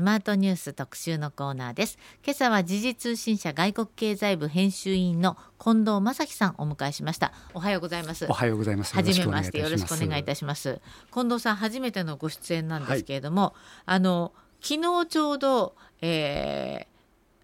スマートニュース特集のコーナーです。今朝は時事通信社外国経済部編集員の近藤正樹さんをお迎えしました。おはようございます。おはようございます。初めましてよろしくお願いいたします。近藤さん初めてのご出演なんですけれども、はい、あの昨日ちょうど、えー、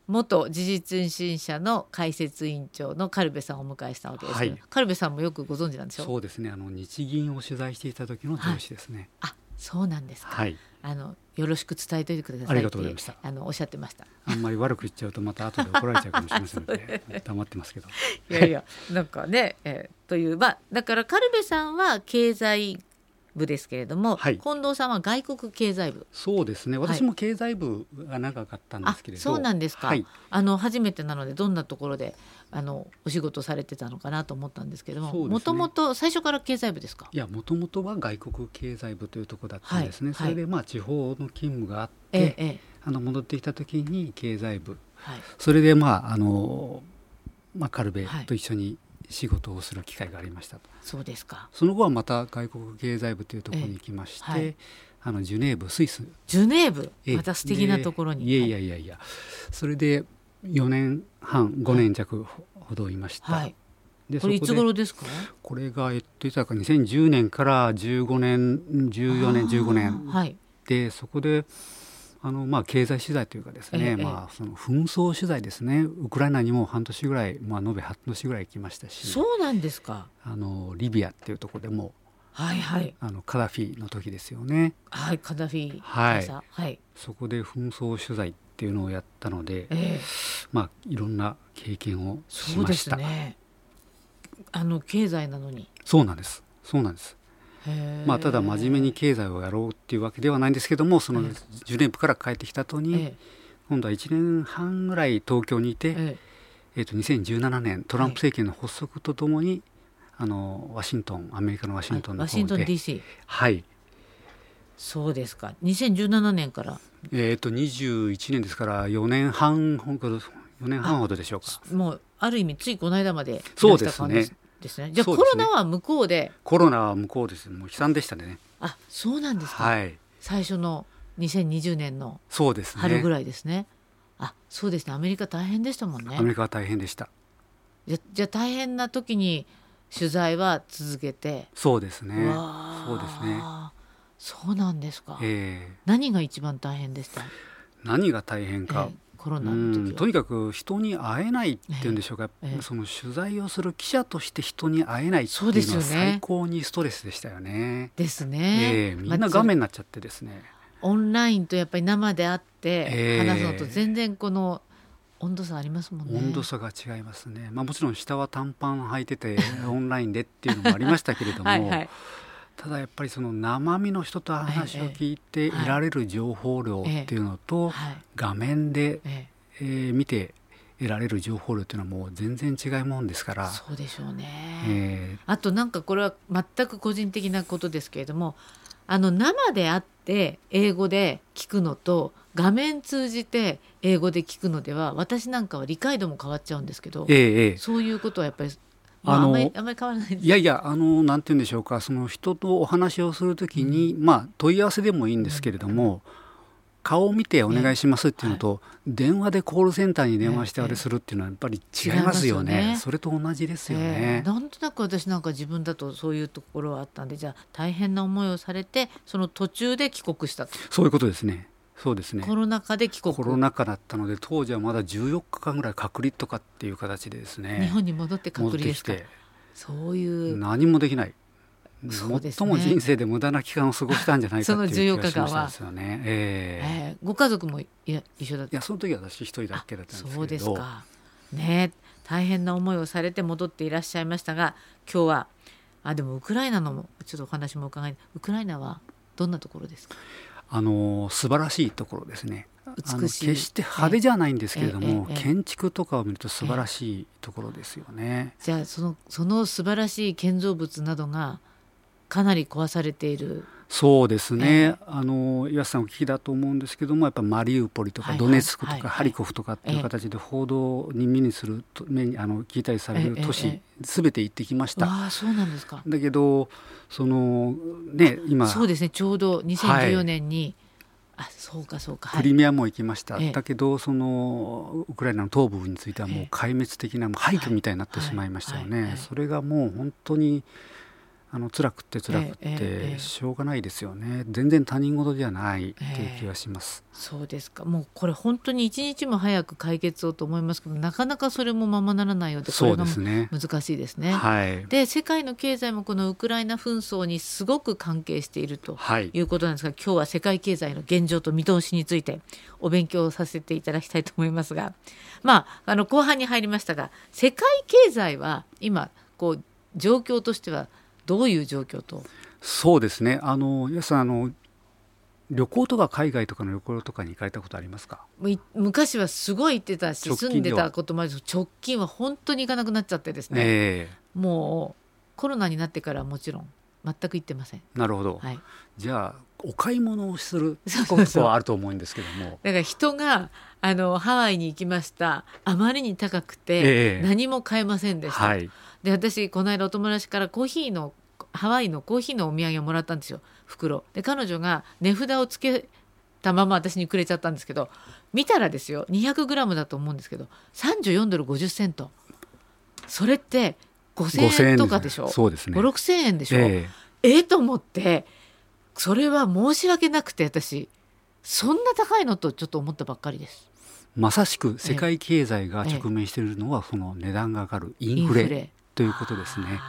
元時事通信社の解説委員長のカルベさんをお迎えしたわけですけど、はい、カルベさんもよくご存知なんでしょう？そうですね。あの日銀を取材していた時の上司ですね、はい、あそうなんですか、はい、あのよろしく伝えておいてくださいありがとうございました。あのおっしゃってました。あんまり悪く言っちゃうとまた後で怒られちゃうかもしれません ので黙ってますけど。いやいやなんかね、えー、というまあだからカルベさんは経済部ですけれども、はい、近藤さんは外国経済部。そうですね。私も経済部が長かったんですけれど、はい、そうなんですか、はい、あの初めてなのでどんなところであのお仕事されてたのかなと思ったんですけどももともと最初から経済部ですか？いやもともとは外国経済部というところだったんですね、それでまあ地方の勤務があって、ええ、あの戻ってきた時に経済部、それでまああの、まあ、カルベと一緒に仕事をする機会がありましたと。そうですか。その後はまた外国経済部というところに行きまして、はい、あのジュネーブスイス。ジュネーブ？また素敵なところに。いやいやいやいや。それで4年半5年弱ほどいました、はい、でこれいつ頃ですか？これがえっといたか2010年から15年14年15年、はい、でそこであのまあ経済取材というかですね、ええ、まあその紛争取材ですねウクライナにも半年ぐらい、まあ、延べ半年ぐらい行きましたしそうなんですかあのリビアっていうところでもはいはい、あのカダフィの時ですよね。はい、カダフィはい、はい、そこで紛争取材っていうのをやったので、えー、まあいろんな経験をしました。ね、あの経済なのに。そうなんです。そうなんです。まあ、ただ真面目に経済をやろうっていうわけではないんですけどもその10年から帰ってきた後に、今度は1年半ぐらい東京にいて、えー、と2017年トランプ政権の発足とともに、あのワシントンアメリカのワシントンのワシントン DC はい。そうですか。2017年から。えっ、と21年ですから4年半ほど4年半ほどでしょうか。もうある意味ついこの間までそうですねですね。じゃあ、コロナは向こうで。コロナは向こうです。もう悲惨でしたね。あ、そうなんですか。はい。最初の2020年の。春ぐらいですね。あ、そうですね。アメリカ大変でしたもんね。アメリカは大変でした。じゃじゃ大変な時に取材は続けて。そうですね。そうですね。そうなんですか。えー、何が一番大変でした？何が大変か。えーコロナのとにかく人に会えないっていうんでしょうか、ええ、その取材をする記者として人に会えないっていうのは最高にストレスでしたよね。ですね。えー、みんな画面になっちゃってですね。オンラインとやっぱり生で会って話すのと全然この温度差ありますもんね。温度差が違いますね。まあもちろん下は短パン履いててオンラインでっていうのもありましたけれども。はいはいただやっぱりその生身の人と話を聞いて得られる情報量っていうのと画面でえ見て得られる情報量っていうのはもう全然違いもんですから。そうでしょうね、えー、あとなんかこれは全く個人的なことですけれどもあの生であって英語で聞くのと画面通じて英語で聞くのでは私なんかは理解度も変わっちゃうんですけど、えー、そういうことはやっぱりあのあんまり変わらないいやいやあのなんて言うんでしょうか。その人とお話をするときに、うん、まあ問い合わせでもいいんですけれども、うん。顔を見てお願いしますっていうのと、電話でコールセンターに電話してあれするっていうのはやっぱり違いますよね。ね。それと同じですよね、えー、なんとなく私なんか自分だとそういうところはあったんでじゃあ大変な思いをされてその途中で帰国したそういうことですね。そうですね。コロナ禍で帰国。コロナ禍だったので当時はまだ14日間ぐらい隔離とかっていう形でですね。日本に戻って隔離ですか？そういう何もできない。最も人生で無駄な期間を過ごしたんじゃないかっていう気がしましたですよね。えー、えー、ご家族もいや一緒だったいやその時は私一人だけだったんですけどそうですかね大変な思いをされて戻っていらっしゃいましたが今日はあでもウクライナのちょっとお話も伺いウクライナはどんなところですか？あの素晴らしいところですね。美しい。決して派手じゃないんですけれども、建築とかを見ると素晴らしいところですよね。じゃあそのその素晴らしい建造物などがかなり壊されているそうですね、えー、あの岩瀬さんお聞きだと思うんですけどもやっぱマリウポリとかドネツクとかハリコフとかっていう形で報道に目にすると目にあの聞いたりされる都市すべて行ってきました。あそうなんですか。だけどそのね今。そうですね。ちょうど2014年に、あそうかそうか、クリミアも行きました、だけどそのウクライナの東部についてはもう壊滅的な廃墟みたいになってしまいましたよね、それがもう本当にあの辛くて辛くてしょうがないですよね、全然他人事ではないっていう気がします、えー、そうですか。もうこれ本当に一日も早く解決をと思いますけどなかなかそれもままならないようでこれが難しいですね。はい、で世界の経済もこのウクライナ紛争にすごく関係しているとい。うことなんですが、はい、今日は世界経済の現状と見通しについてお勉強させていただきたいと思いますがまああの後半に入りましたが世界経済は今こう状況としてはどういう状況と？そうですね。あの皆さんあの旅行とか海外とかの旅行とかに行かれたことありますか？昔はすごい行ってたし住んでたこともある直近は本当に行かなくなっちゃってですね、えー、もうコロナになってからもちろん全く行ってません。なるほど、はい、じゃあお買い物をすることはあると思うんですけども。だから人があのハワイに行きました。あまりに高くて、何も買えませんでした、はい、で私この間お友達からコーヒーのハワイのコーヒーのお土産をもらったんですよ。袋。で彼女が値札をつけたまま私にくれちゃったんですけど見たらですよ 200g だと思うんですけど34ドル50セント。それって5,000円とかでしょ？そうですね。5,6,000円でしょ？えー、えー、と思ってそれは申し訳なくて私。そんな高いのとちょっと思ったばっかりです。まさしく世界経済が直面しているのはその値段が上がるインフレということですね。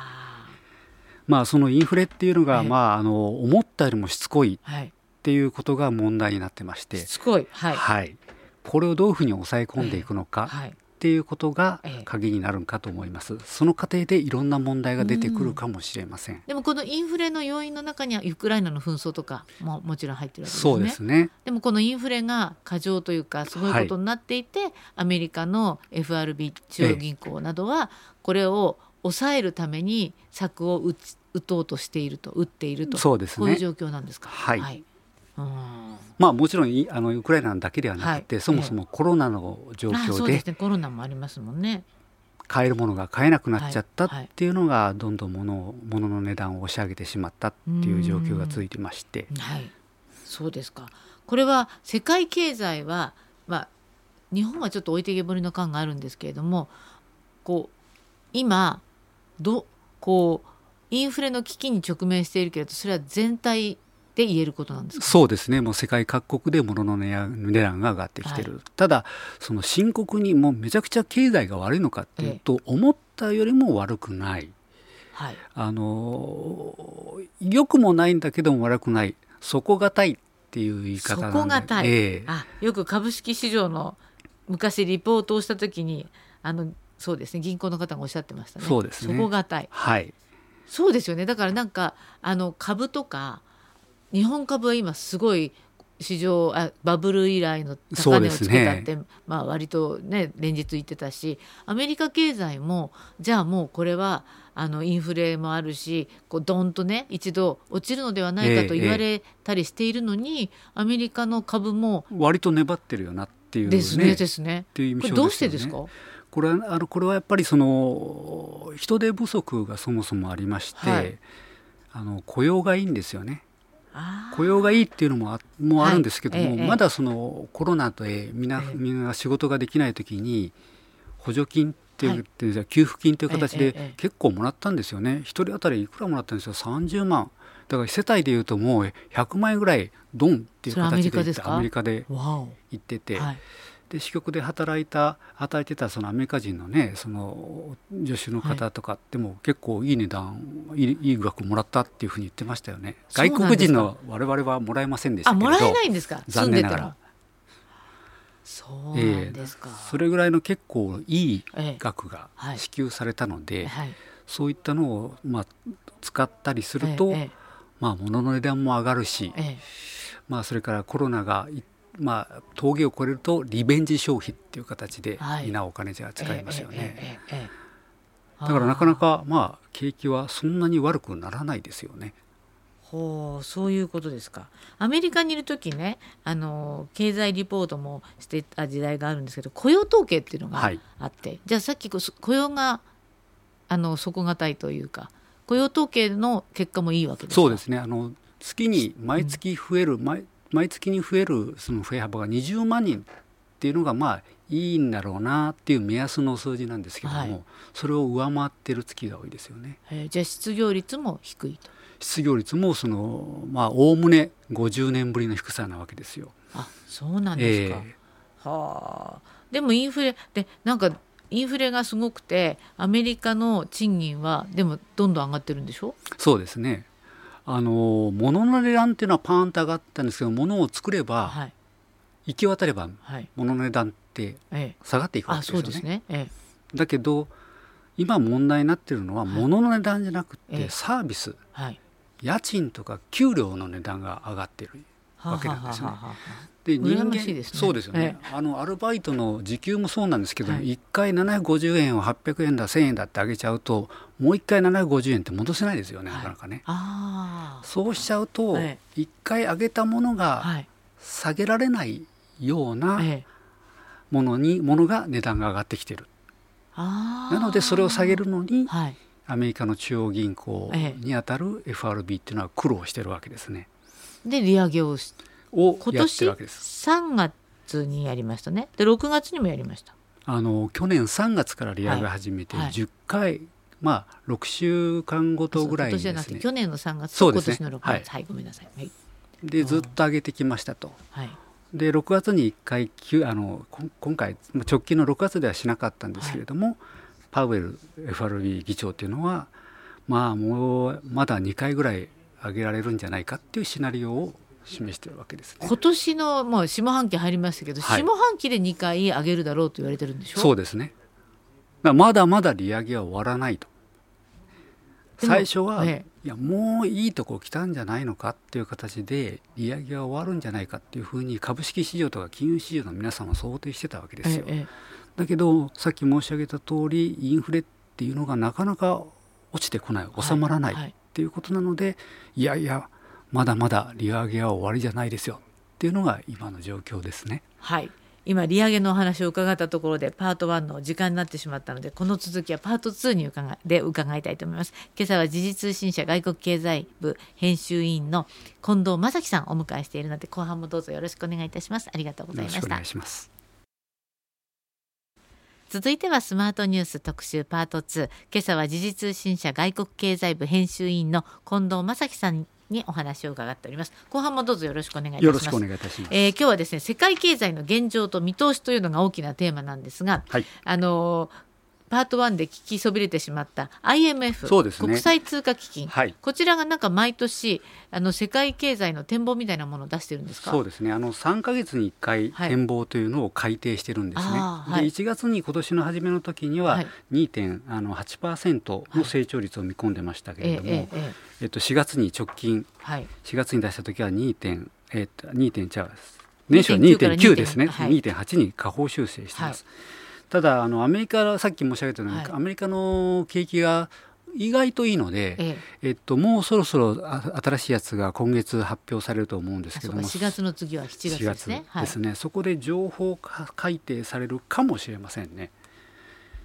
まあそのインフレっていうのがまああの思ったよりもしつこいっていうことが問題になってまして、しつこい、はい、はい、これをどういうふうに抑え込んでいくのか、はい、っていうことが鍵になるかと思います、その過程でいろんな問題が出てくるかもしれません、でもこのインフレの要因の中にはウクライナの紛争とかももちろん入ってるわけですね。そうですね。でもこのインフレが過剰というかすごいことになっていて、はい、アメリカの FRB 中央銀行などはこれを抑えるために策を打打とうとしていると打っていると。そうです、ね、こういう状況なんですか？はい、はい。まあ、もちろんあのウクライナだけではなくて、はい、そもそもコロナの状況でで、ね、コロナもありますもんね。買えるものが買えなくなっちゃったっていうのが、どんどん物物の値段を押し上げてしまったっていう状況が続いてまして、はい、そうですか。これは世界経済は、まあ、日本はちょっと置いてけぼりの感があるんですけれどもこう今どこうインフレの危機に直面しているけれどそれは全体で言えることなんですそうですね。もう世界各国で物の値段が上がってきてる、はい、ただその深刻にもうめちゃくちゃ経済が悪いのかっていうと、ええ、思ったよりも悪くない、はい、あの良くもないんだけども悪くない。底堅いっていう言い方なんで底堅い、ええ、あよく株式市場の昔リポートをした時にあのそうですね。銀行の方がおっしゃってましたね。そうですね。底堅い。はい。そうですよね。だからなんかあの株とか日本株は今すごい市場あバブル以来の高値をつけたって、ね、まあ割とね連日言ってたしアメリカ経済もじゃあもうこれはあのインフレもあるしこうドンとね一度落ちるのではないかと言われたりしているのに、ええ、アメリカの株も割と粘ってるよなっていう、ね、ですねですね。っていう印象です、ね、どうしてですか？これはあのこれはやっぱりその人手不足がそもそもありまして、はい、あの雇用がいいんですよね。雇用がいいっていうのもあもあるんですけども、はい、まだそのコロナでみんな,、みんな仕事ができない時に補助金っていう、はい、給付金という形で結構もらったんですよね、1人当たりいくらもらったんですよ。30万。だから世帯でいうともう100万円ぐらいドンっていう形でアメリカで行ってて。で支局で働いた働いてたそのアメリカ人のねその助手の方とかでも結構いい値段いいいい額もらったっていうふうに言ってましたよね。外国人の我々はもらえませんでしたけどもらえないんですか？残念ながら。そうなんですか、えー、それぐらいの結構いい額が支給されたので、えーはい、そういったのを、まあ、使ったりすると、えー、まあ物の値段も上がるし、まあ、それからコロナが一まあ、峠を越えるとリベンジ消費っていう形で皆お金じゃ使いますよね。だからなかなかまあ景気はそんなに悪くならないですよね。ほうそういうことですか。アメリカにいる時ねあの経済リポートもしてた時代があるんですけど雇用統計っていうのがあって、はい、じゃあさっき雇用があの底堅いというか雇用統計の結果もいいわけですか？そうですね。あの月に毎月増える、うん、毎毎月に増えるその増え幅が20万人っていうのがまあいいんだろうなっていう目安の数字なんですけども、はい、それを上回ってる月が多いですよね。えー、じゃあ失業率も低いと。失業率もそのまあおおむね50年ぶりの低さなわけですよ。あそうなんですか。えー、はあ。でもインフレでなんかインフレがすごくてアメリカの賃金はでもどんどん上がってるんでしょ？そうですね。あの物の値段っていうのはパーンと上がったんですけど物を作れば、はい、行き渡れば、はい、物の値段って下がっていくわけですよね。ね。ええ、だけど今問題になってるのは物の値段じゃなくてサービス、はい、家賃とか給料の値段が上がってるわけなんですよね。で人間、ね、そうですよね、あのアルバイトの時給もそうなんですけど、はい、1回750円を800円だ1000円だって上げちゃうともう1回750円って戻せないですよね、なかなかね。そうしちゃうと、はい、1回上げたものが下げられないようなものに、ものが値段が上がってきてる。なのでそれを下げるのに、はい、アメリカの中央銀行にあたる FRB っていうのは苦労してるわけですね。で利上げをを今年3月にやりましたね。で6月にもやりました。あの去年3月から利上げ始めて10回、はい。はい、まあ6週間ごとぐらいですね。去年の3月と今年の6月、ね、はい、はい、ごめんなさい、はい、でずっと上げてきましたと、はい、で6月に1回あの今回直近の6月ではしなかったんですけれども、はい、パウエル FRB 議長というのはまあもうまだ2回ぐらい上げられるんじゃないかっていうシナリオを示してるわけです、ね、今年のもう下半期入りましたけど、はい、下半期で2回上げるだろうと言われてるんでしょ？そうですね。まだまだ利上げは終わらないと。最初は、ええ、いやもういいとこ来たんじゃないのかっていう形で利上げは終わるんじゃないかっていうふうに株式市場とか金融市場の皆さんは想定してたわけですよ。え、だけどさっき申し上げた通りインフレっていうのがなかなか落ちてこない収まらない、はいはい、っていうことなのでいやいやまだまだ利上げは終わりじゃないですよ。っていうのが今の状況ですね。はい。今利上げのお話を伺ったところでパート1の時間になってしまったのでこの続きはパート2に伺いで伺いたいと思います。今朝は時事通信社外国経済部編集委員の近藤正樹さんをお迎えしているので後半もどうぞよろしくお願いいたします。ありがとうございました。お願いします続いてはスマートニュース特集パート2今朝は時事通信社外国経済部編集委員の近藤正樹さんにお話を伺っております。後半もどうぞよろしくお願いいたします。よろしくお願いいたします、えー、今日はですね世界経済の現状と見通しというのが大きなテーマなんですが、はい、あのパート1で聞きそびれてしまった IMF、ね、国際通貨基金、はい、こちらがなんか毎年あの世界経済の展望みたいなものを出してるんですか？そうですね。あの3か月に1回展望というのを改定してるんですね。はい、で1月に今年の初めの時には2.8%の成長率を見込んでましたけれども、えええっと、4月に直近、はい、4月に出した時は2点、えっと、2点ちゃう年初は2.9ですね、はい、2.8に下方修正してます。はいただあのアメリカさっき申し上げたように、はい、アメリカの景気が意外といいので、えええっと、もうそろそろ新しいやつが今月発表されると思うんですけども4月の次は7月ですね。ですね、はい、そこで情報改定されるかもしれませんね。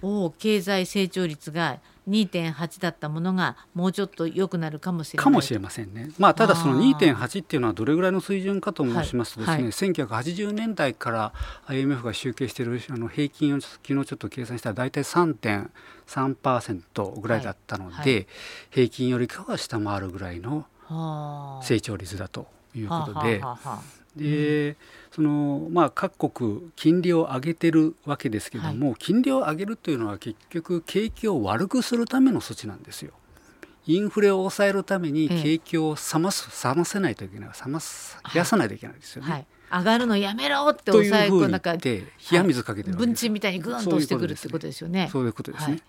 お経済成長率が2.8だったものがもうちょっと良くなるかもしれない。かもしれませんね。まあ、ただその2.8っていうのはどれぐらいの水準かと申しますとですね、はい。はい、1980年代から IMF が集計しているあの平均を昨日ちょっと計算したら大体3.3%ぐらいだったので、はい、平均よりかは下回るぐらいの成長率だということで。はあはあはあで、そのまあ、各国金利を上げてるわけですけども、はい、金利を上げるというのは結局景気を悪くするための措置なんですよ。インフレを抑えるために景気を冷ます冷ませないといけない。冷ます冷やさないといけないですよね。はい。上がるのやめろって抑え込んか冷や水かけてる分賃みたいにぐんとしてくるってことですよね。そういうことですね。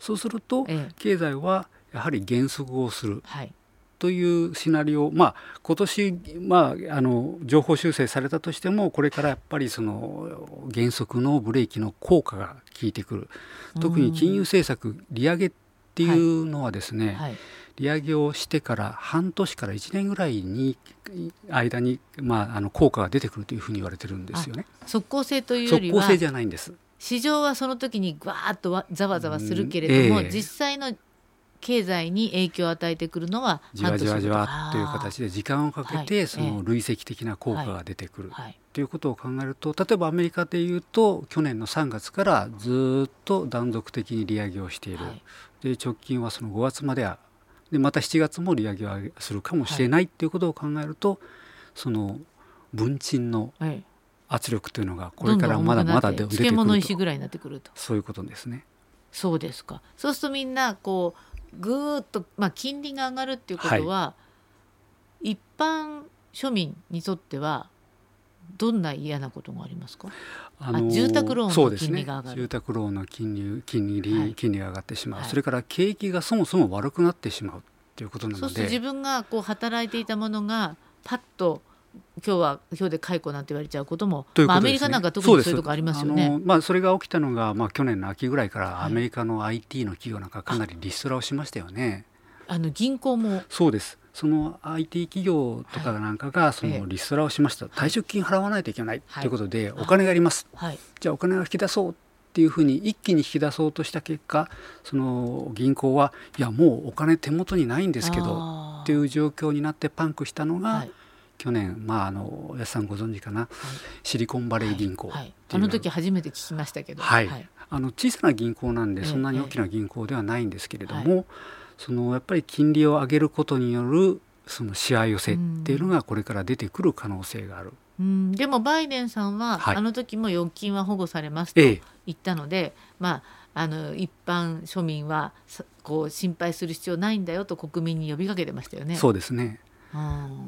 そうすると、経済はやはり減速をする、はい、というシナリオ、まあ、今年、まあ、あの情報修正されたとしてもこれからやっぱりその原則のブレーキの効果が効いてくる。特に金融政策利上げっていうのはですね、はいはい、利上げをしてから半年から1年ぐらいに間に、まあ、あの効果が出てくるというふうに言われてるんですよね。即効性というよりは即効性じゃないんです。市場はその時にわーっとざわざわするけれども、うん。えー、実際の経済に影響を与えてくるのはじわじわじわという形で時間をかけてその累積的な効果が出てくる。とい。うことを考えると例えばアメリカでいうと去年の3月からずっと断続的に利上げをしている、で直近はその5月まではでまた7月も利上げをするかもしれないということを考えるとその文鎮の圧力というのがこれからまだまだ出てくると。漬物石ぐらいになってくると。そういうことですね。そうですか。そうするとみんなこうぐーっと、まあ、金利が上がるっていうことは、はい、一般庶民にとってはどんな嫌なことがありますか、あのー、住宅ローンの金利が上がる、ね、住宅ローンの金利金利、はい、金利が上がってしまう、はい、それから景気がそもそも悪くなってしまうということなので。そうすると自分がこう働いていたものがパッと今日は今日で解雇なんて言われちゃうことも、ね、まあ、アメリカなんか特にそういうとこありますよね。まあ、それが起きたのが、まあ、去年の秋ぐらいからアメリカの IT の企業なんかかなりリストラをしましたよね。あの銀行も。そうです。その IT 企業とかなんかがそのリストラをしました、はい、退職金払わないといけないということで、お金があります、はい、じゃあお金を引き出そうっていうふうに一気に引き出そうとした結果その銀行はいやもうお金手元にないんですけどっていう状況になってパンクしたのが、はい去年、まあ、あの安さんご存知かな、はい、シリコンバレー銀行、はい、あの時初めて聞きましたけど、はい、あの小さな銀行なんでそんなに大きな銀行ではないんですけれども、そのやっぱり金利を上げることによるそのしわ寄せっていうのがこれから出てくる可能性がある。うん、でもバイデンさんは、あの時も預金は保護されますと言ったので、ええ、まあ、あの一般庶民はこう心配する必要ないんだよと国民に呼びかけてましたよね。そうですね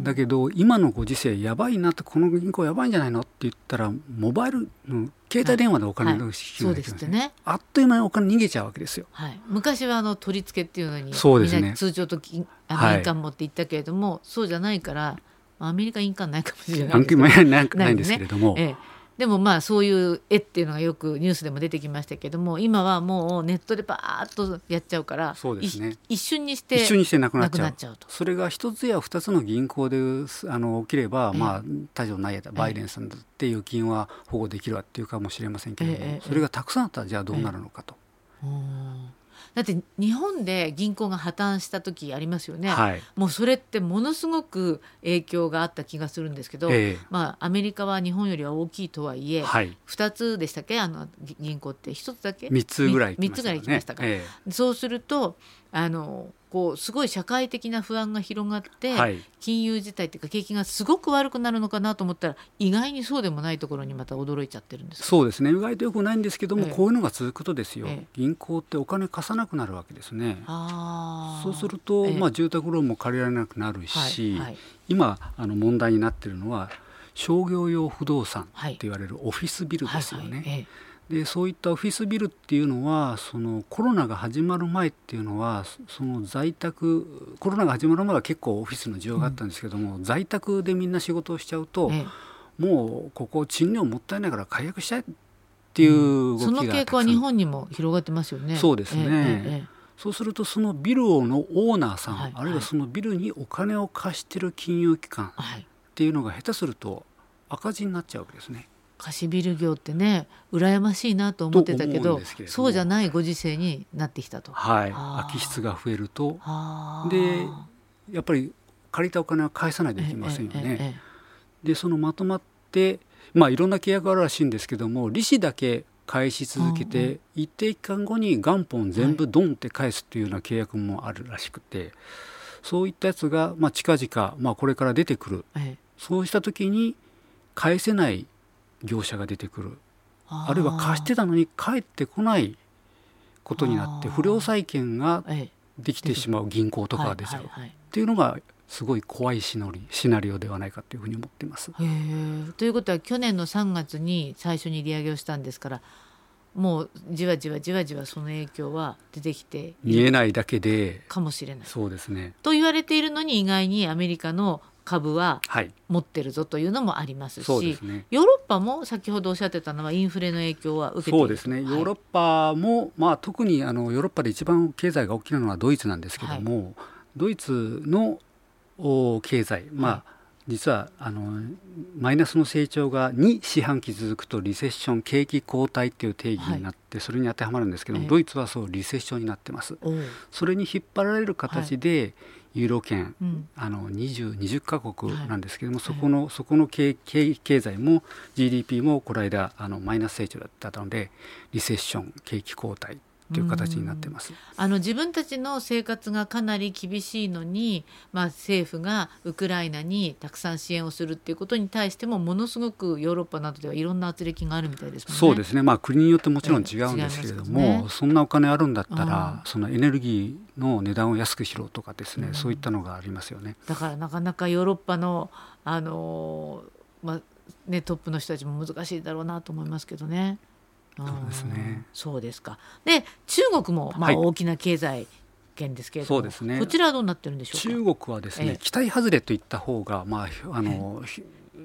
だけど今のご時世やばいなってこの銀行やばいんじゃないのって言ったらモバイルの携帯電話でお金の引きができる、ね、あっという間にお金逃げちゃうわけですよ。はい、昔はあの取り付けっていうのにそうです、ね、通帳とあの印鑑持って行ったけれども、はい、そうじゃないからアメリカ印鑑ないかもしれないです、ね、ないんですけれども、え えでもまあそういう絵っていうのがよくニュースでも出てきましたけども今はもうネットでバーッとやっちゃうからそうですね。一瞬にして一瞬にしてなくなっちゃう。と。それが一つや二つの銀行であの起きれば、まあ多少ないやバイデンさんだって預金は保護できるわっていうかもしれませんけれども、それがたくさんあったらじゃあどうなるのかと。だって日本で銀行が破綻した時ありますよね、はい、もうそれってものすごく影響があった気がするんですけど、えー、まあ、アメリカは日本よりは大きいとはいえ、はい、2つでしたっけ？あの銀行って1つだけ？3つぐらい行きました、ね、3つぐらい行きましたか、えー、そうするとあのこうすごい社会的な不安が広がって、はい、金融自体っていうか景気がすごく悪くなるのかなと思ったら意外にそうでもないところにまた驚いちゃってるんですそうですね。意外とよくないんですけども、えこういうのが続くとですよ、え、銀行ってお金貸さなくなるわけですね。そうすると、まあ、住宅ローンも借りられなくなるし、はいはい、今あの問題になっているのは商業用不動産って言われるオフィスビルですよね。でそういったオフィスビルっていうのはそのコロナが始まる前っていうのはその在宅コロナが始まる前は結構オフィスの需要があったんですけども、うん、在宅でみんな仕事をしちゃうと、ええ、もうここ賃料もったいないから解約したいっていう動きが、うん、その傾向は日本にも広がってますよね。そうですね、え、そうするとそのビルのオーナーさん、はい、あるいはそのビルにお金を貸してる金融機関っていうのが下手すると赤字になっちゃうわけですね。貸しビル業ってね羨ましいなと思ってたけどそうじゃないご時世になってきたと。はい。空き室が増えるとでやっぱり借りたお金は返さないといけませんよね。でそのまとまってまあいろんな契約あるらしいんですけども利子だけ返し続けて、一定期間後に元本全部ドンって返すっていうような契約もあるらしくて、そういったやつが、まあ、近々、まあ、これから出てくる、そうした時に返せない業者が出てくる。あるいは貸してたのに帰ってこないことになって不良債権ができてしまう銀行とかが出ちゃうっていうのがすごい怖いシナリシナリオではないかというふうに思っています。ということは去年の3月に最初に利上げをしたんですからもうじわじわじわじわその影響は出てきて見えないだけでかもしれない。そうですね。と言われているのに意外にアメリカの株は持ってるぞというのもありますし、はい、すね、ヨーロッパも先ほどおっしゃってたのはインフレの影響は受けてそうですね、ヨーロッパも、まあ、特にあのヨーロッパで一番経済が大きなのはドイツなんですけども、はい、ドイツの経済、まあ実はあのマイナスの成長が2四半期続くとリセッション景気後退っていう定義になって、はい、それに当てはまるんですけども、ドイツはそうリセッションになってます。それに引っ張られる形で、はいユーロ圏、うん、あの 20, 20カ国なんですけども、はい、そこのそこの経経経済も GDP もこの間あのマイナス成長だったのでリセッション景気後退という形になってます。あの自分たちの生活がかなり厳しいのに、まあ、政府がウクライナにたくさん支援をするっていうことに対してもものすごくヨーロッパなどではいろんな圧力があるみたいです、ね、そうですね。まあ国によってもちろん違うんですけれども、ね、そんなお金あるんだったらそのエネルギーの値段を安くしろとかですね、うん、そういったのがありますよね。だからなかなかヨーロッパのあのまあねトップの人たちも難しいだろうなと思いますけどね。そうですね。そうですか。で中国もまあ大きな経済圏ですけれども、はい、そうですね。こちらはどうなってるんでしょう中国はですね、期待外れといった方がまああの。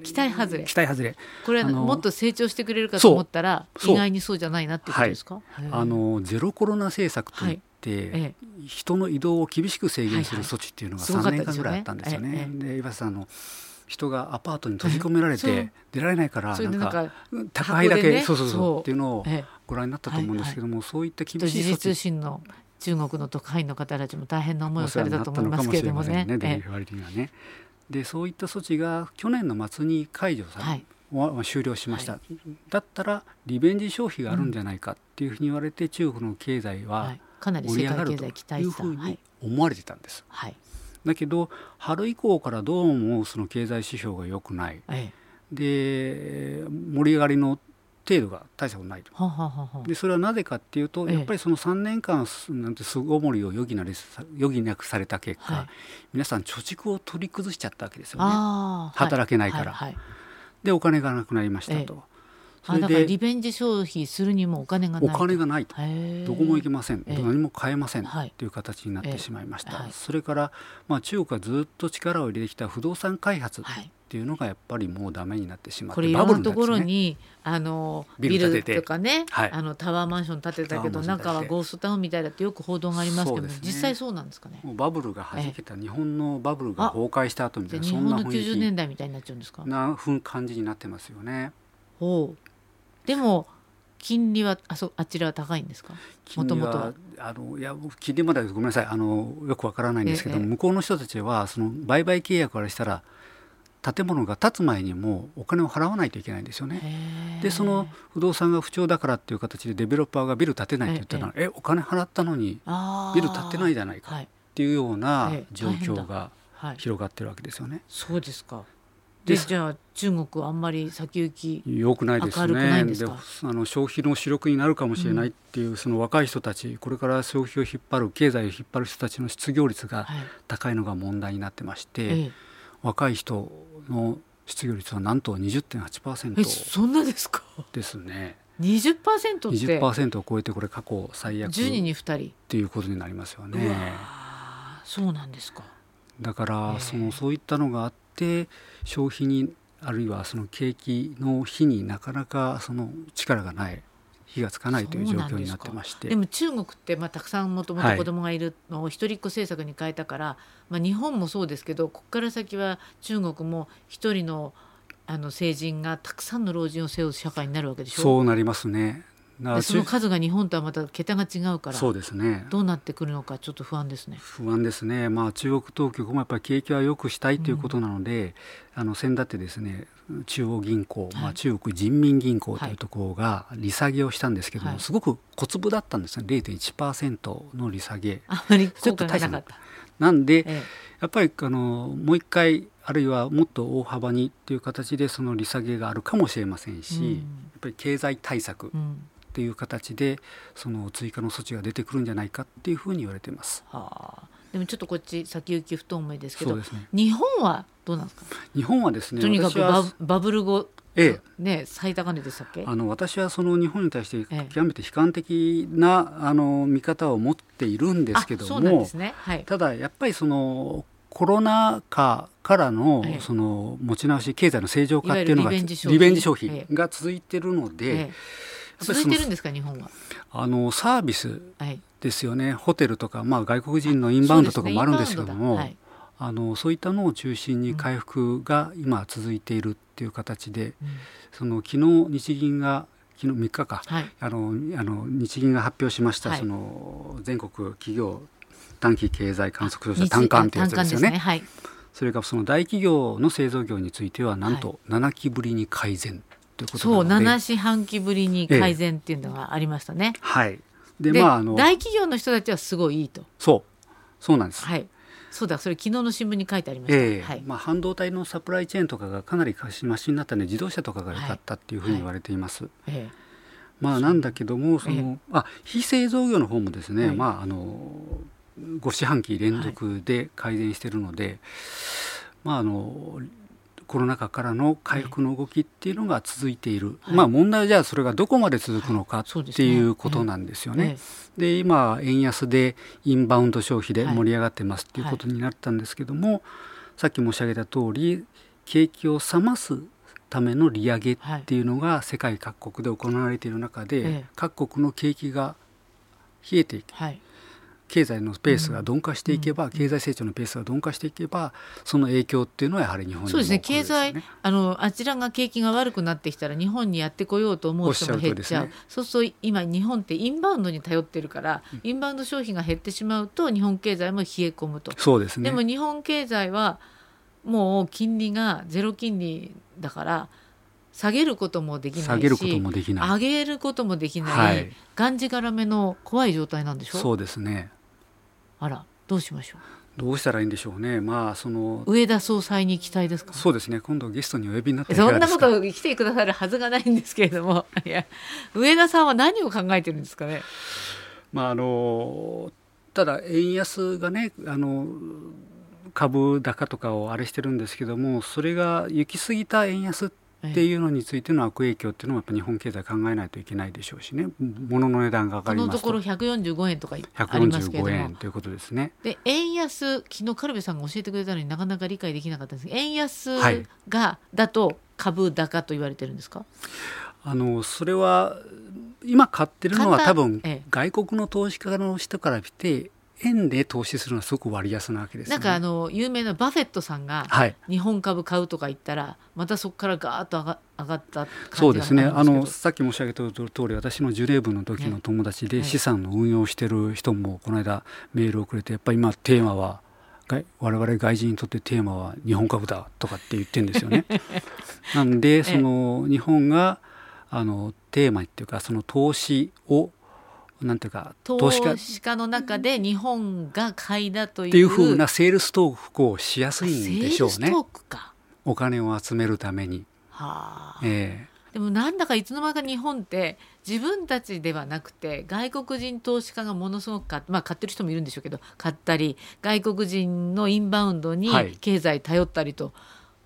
期待外れ。期待外れ。これはもっと成長してくれるかと思ったら意外にそうじゃないなっていうことですか、はい、あのゼロコロナ政策といって、はい、人の移動を厳しく制限する措置っていうのが3年間ぐらいあったんですよね。で岩瀬さんの人がアパートに閉じ込められて 出られないからなんか宅配だけ、そうそうそうっていうのをご覧になったと思うんですけども、そういった厳しい時事通信の中国の特派員の方たちも大変な思いをされたと思いますけれどもね。でそういった措置が去年の末に解除され、はい、終了しました、はい、だったらリベンジ消費があるんじゃないかっていうふうに言われて、中国の経済は盛り上がるというふうに思われてたんです。はいだけど春以降からどうもその経済指標が良くない、ええ、で盛り上がりの程度が大したことないと。はははでそれはなぜかっていうと、やっぱりその3年間なんて巣ごもりを余儀な余儀なくされた結果、はい、皆さん貯蓄を取り崩しちゃったわけですよね。働けないから、はいはい、でお金がなくなりましたと。それでリベンジ消費するにもお金がないお金がないと。どこも行けません、何も買えません。とい。う形になってしまいました、それから、まあ、中国がずっと力を入れてきた不動産開発っていうのがやっぱりもうダメになってしまってこれいろんなところにあのビルとかね、はい、あのタワーマンション建てたけど中はゴーストタウンみたいだってよく報道がありますけど、ね、実際そうなんですかね。バブルがはじけた日本のバブルが崩壊した後みたいなそんな雰囲気90年代みたいになっちゃうんですか？なふん感じになってますよね。ほうでも金利はあそあちらは高いんですか？もともとは。あのいや金利までごめんなさいあのよくわからないんですけど、ええ、向こうの人たちはその売買契約からしたら建物が建つ前にもお金を払わないといけないんですよね。でその不動産が不調だからっていう形でデベロッパーがビル建てないって言ったらええお金払ったのにビル建ってないじゃないかっていうような状況が広がってるわけですよね。そうですかでじゃあ中国はあんまり先行き良くないですね。であの消費の主力になるかもしれないっていう、うん、その若い人たちこれから消費を引っ張る経済を引っ張る人たちの失業率が高いのが問題になってまして、はい、若い人の失業率はなんと20.8%えそんなですか？ですね。20%って？20%を超えてこれ過去最悪10人に2人？っていうことになりますよね。そうなんですか。だからそのそういったのがあって消費にあるいはその景気の日になかなかその力がない火がつかないという状況になってまして。でも中国ってまあたくさんもともと子供がいるのを一人っ子政策に変えたから、はい、まあ、日本もそうですけどここから先は中国も一人のあの成人がたくさんの老人を背負う社会になるわけでしょ？そうなりますねその数が日本とはまた桁が違うからそうですね。どうなってくるのかちょっと不安ですね。不安ですね、まあ、中国当局もやっぱり景気は良くしたいということなので、うん、あの先だってですね中央銀行、まあ、中国人民銀行というところが利下げをしたんですけども、はい、すごく小粒だったんですね。0.1%の利下げ。あまり効果がなかった。なんで、ええ、やっぱりあのもう一回あるいはもっと大幅にっていう形でその利下げがあるかもしれませんし、うん、やっぱり経済対策、うんっていう形でその追加の措置が出てくるんじゃないかっていうふうに言われています。はあ、でもちょっとこっち先行き不透明ですけど、ね、日本はどうなんですか？日本はですねとにかくババブル後ええ、ね、最高値でしたっけ？あの私はその日本に対して極めて悲観的な、ええ、あの見方を持っているんですけども、ね。はい、ただやっぱりそのコロナ禍からのその持ち直し経済の正常化っていうのがリベンジ消費。が続いているので、え続いてるんですか日本は？あのサービスですよね、はい、ホテルとか、まあ、外国人のインバウンドとかもあるんですけども、ねはい、あのそういったのを中心に回復が今続いているっていう形で、その昨日日銀が昨日3日か、はい、あのあの日銀が発表しました、はい、その全国企業短期経済観測調査単管というやつですよね。ね。はい、それがその大企業の製造業についてはなんと7期ぶりに改善ということそう7四半期ぶりに改善っていうのがありましたね。ええ、はい。でまああの。大企業の人たちはすごいいいと。そう。そうなんです。はい。そうだそれ昨日の新聞に書いてありました、えー、はい、まあ、半導体のサプライチェーンとかがかなりマシになったので自動車とかが良かったっていうふうに言われています。はい。はい、まあ、なんだけどもその、えー、あ非製造業の方もですね、まああの5四半期連続で改善しているので、まああのコロナ禍からの回復の動きっていうのが続いている、はい、まあ問題はじゃあそれがどこまで続くのかっていうことなんですよね。で今円安でインバウンド消費で盛り上がってますっていうことになったんですけども、さっき申し上げた通り景気を冷ますための利上げっていうのが世界各国で行われている中で、各国の景気が冷えていく、はい、経済のペースが鈍化していけば、うん、経済成長のペースが鈍化していけばその影響っていうのはやはり日本に、ね、そうですね。経済あのあちらが景気が悪くなってきたら日本にやってこようと思う人も減っちゃう、ね、そうすると今日本ってインバウンドに頼ってるから、うん、インバウンド消費が減ってしまうと日本経済も冷え込むと。そうですね。でも日本経済はもう金利がゼロ金利だから下げることもできないし下げることもできない。上げることもできない、はい、がんじがらめの怖い状態なんでしょ？そうですねあらどうしましょう？どうしたらいいんでしょうね。まあその上田総裁に期待ですか？そうですね。今度ゲストにお呼びになってそんなこと来てくださるはずがないんですけれども、いや上田さんは何を考えてるんですかね？まああのただ円安がねあの株高とかをあれしてるんですけども、それが行き過ぎた円安ってっていうのについての悪影響っていうのはやっぱ日本経済考えないといけないでしょうしね。物の値段が上がりますと。このところ145円とかありますけれども。145円ということですね。で円安昨日カルベさんが教えてくれたのになかなか理解できなかったんです。が円安が、だと株高と言われてるんですか？あのそれは今買ってるのは多分外国の投資家の人から見て円で投資するのはすごく割安なわけです、ね、なんかあの有名なバフェットさんが日本株買うとか言ったら、はい、またそこからガーッと上が上がったそうですね。あのさっき申し上げた通り私のジュレーブの時の友達で資産の運用してる人もこの間メールをくれてやっぱり今テーマは我々外人にとってテーマは日本株だとかって言ってるんですよね。なんでその日本があのテーマっていうかその投資をなんていうか投資家。の中で日本が買いだという。っていうふうなセールストークをしやすいんでしょうね。お金を集めるために。はあ。えー、でもなんだかいつの間にか日本って自分たちではなくて外国人投資家がものすごく買,、まあ、買ってる人もいるんでしょうけど買ったり外国人のインバウンドに経済頼ったりと。はい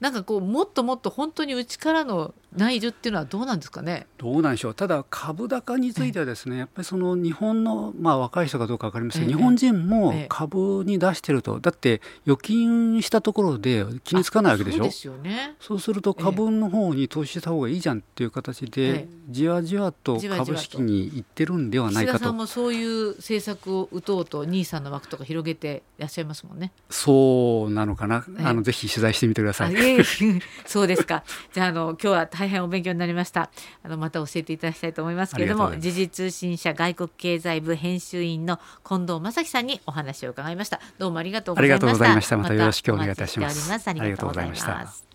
なんかこうもっともっと本当にうちからの内需っていうのはどうなんですかね？どうなんでしょう。ただ株高についてはですね、やっぱりその日本のまあ若い人かどうかわかりません日本人も株に出してると、だって預金したところで気につかないわけでしょ？そうですよね。そうすると株の方に投資した方がいいじゃんっていう形で、じわじわと株式にいってるんではないかと。さんもそういう政策を打とうと兄さんの枠とか広げていらっしゃいますもんね。そうなのかな。あのぜひ取材してみてください。そうですか。じゃあ、あの、今日は大変お勉強になりました。あの、また教えていただきたいと思いますけれども、時事通信社外国経済部編集員の近藤正樹さんにお話を伺いました。どうもありがとうございました。ありがとうございました。またよろしくお願いいたします。ありがとうございます。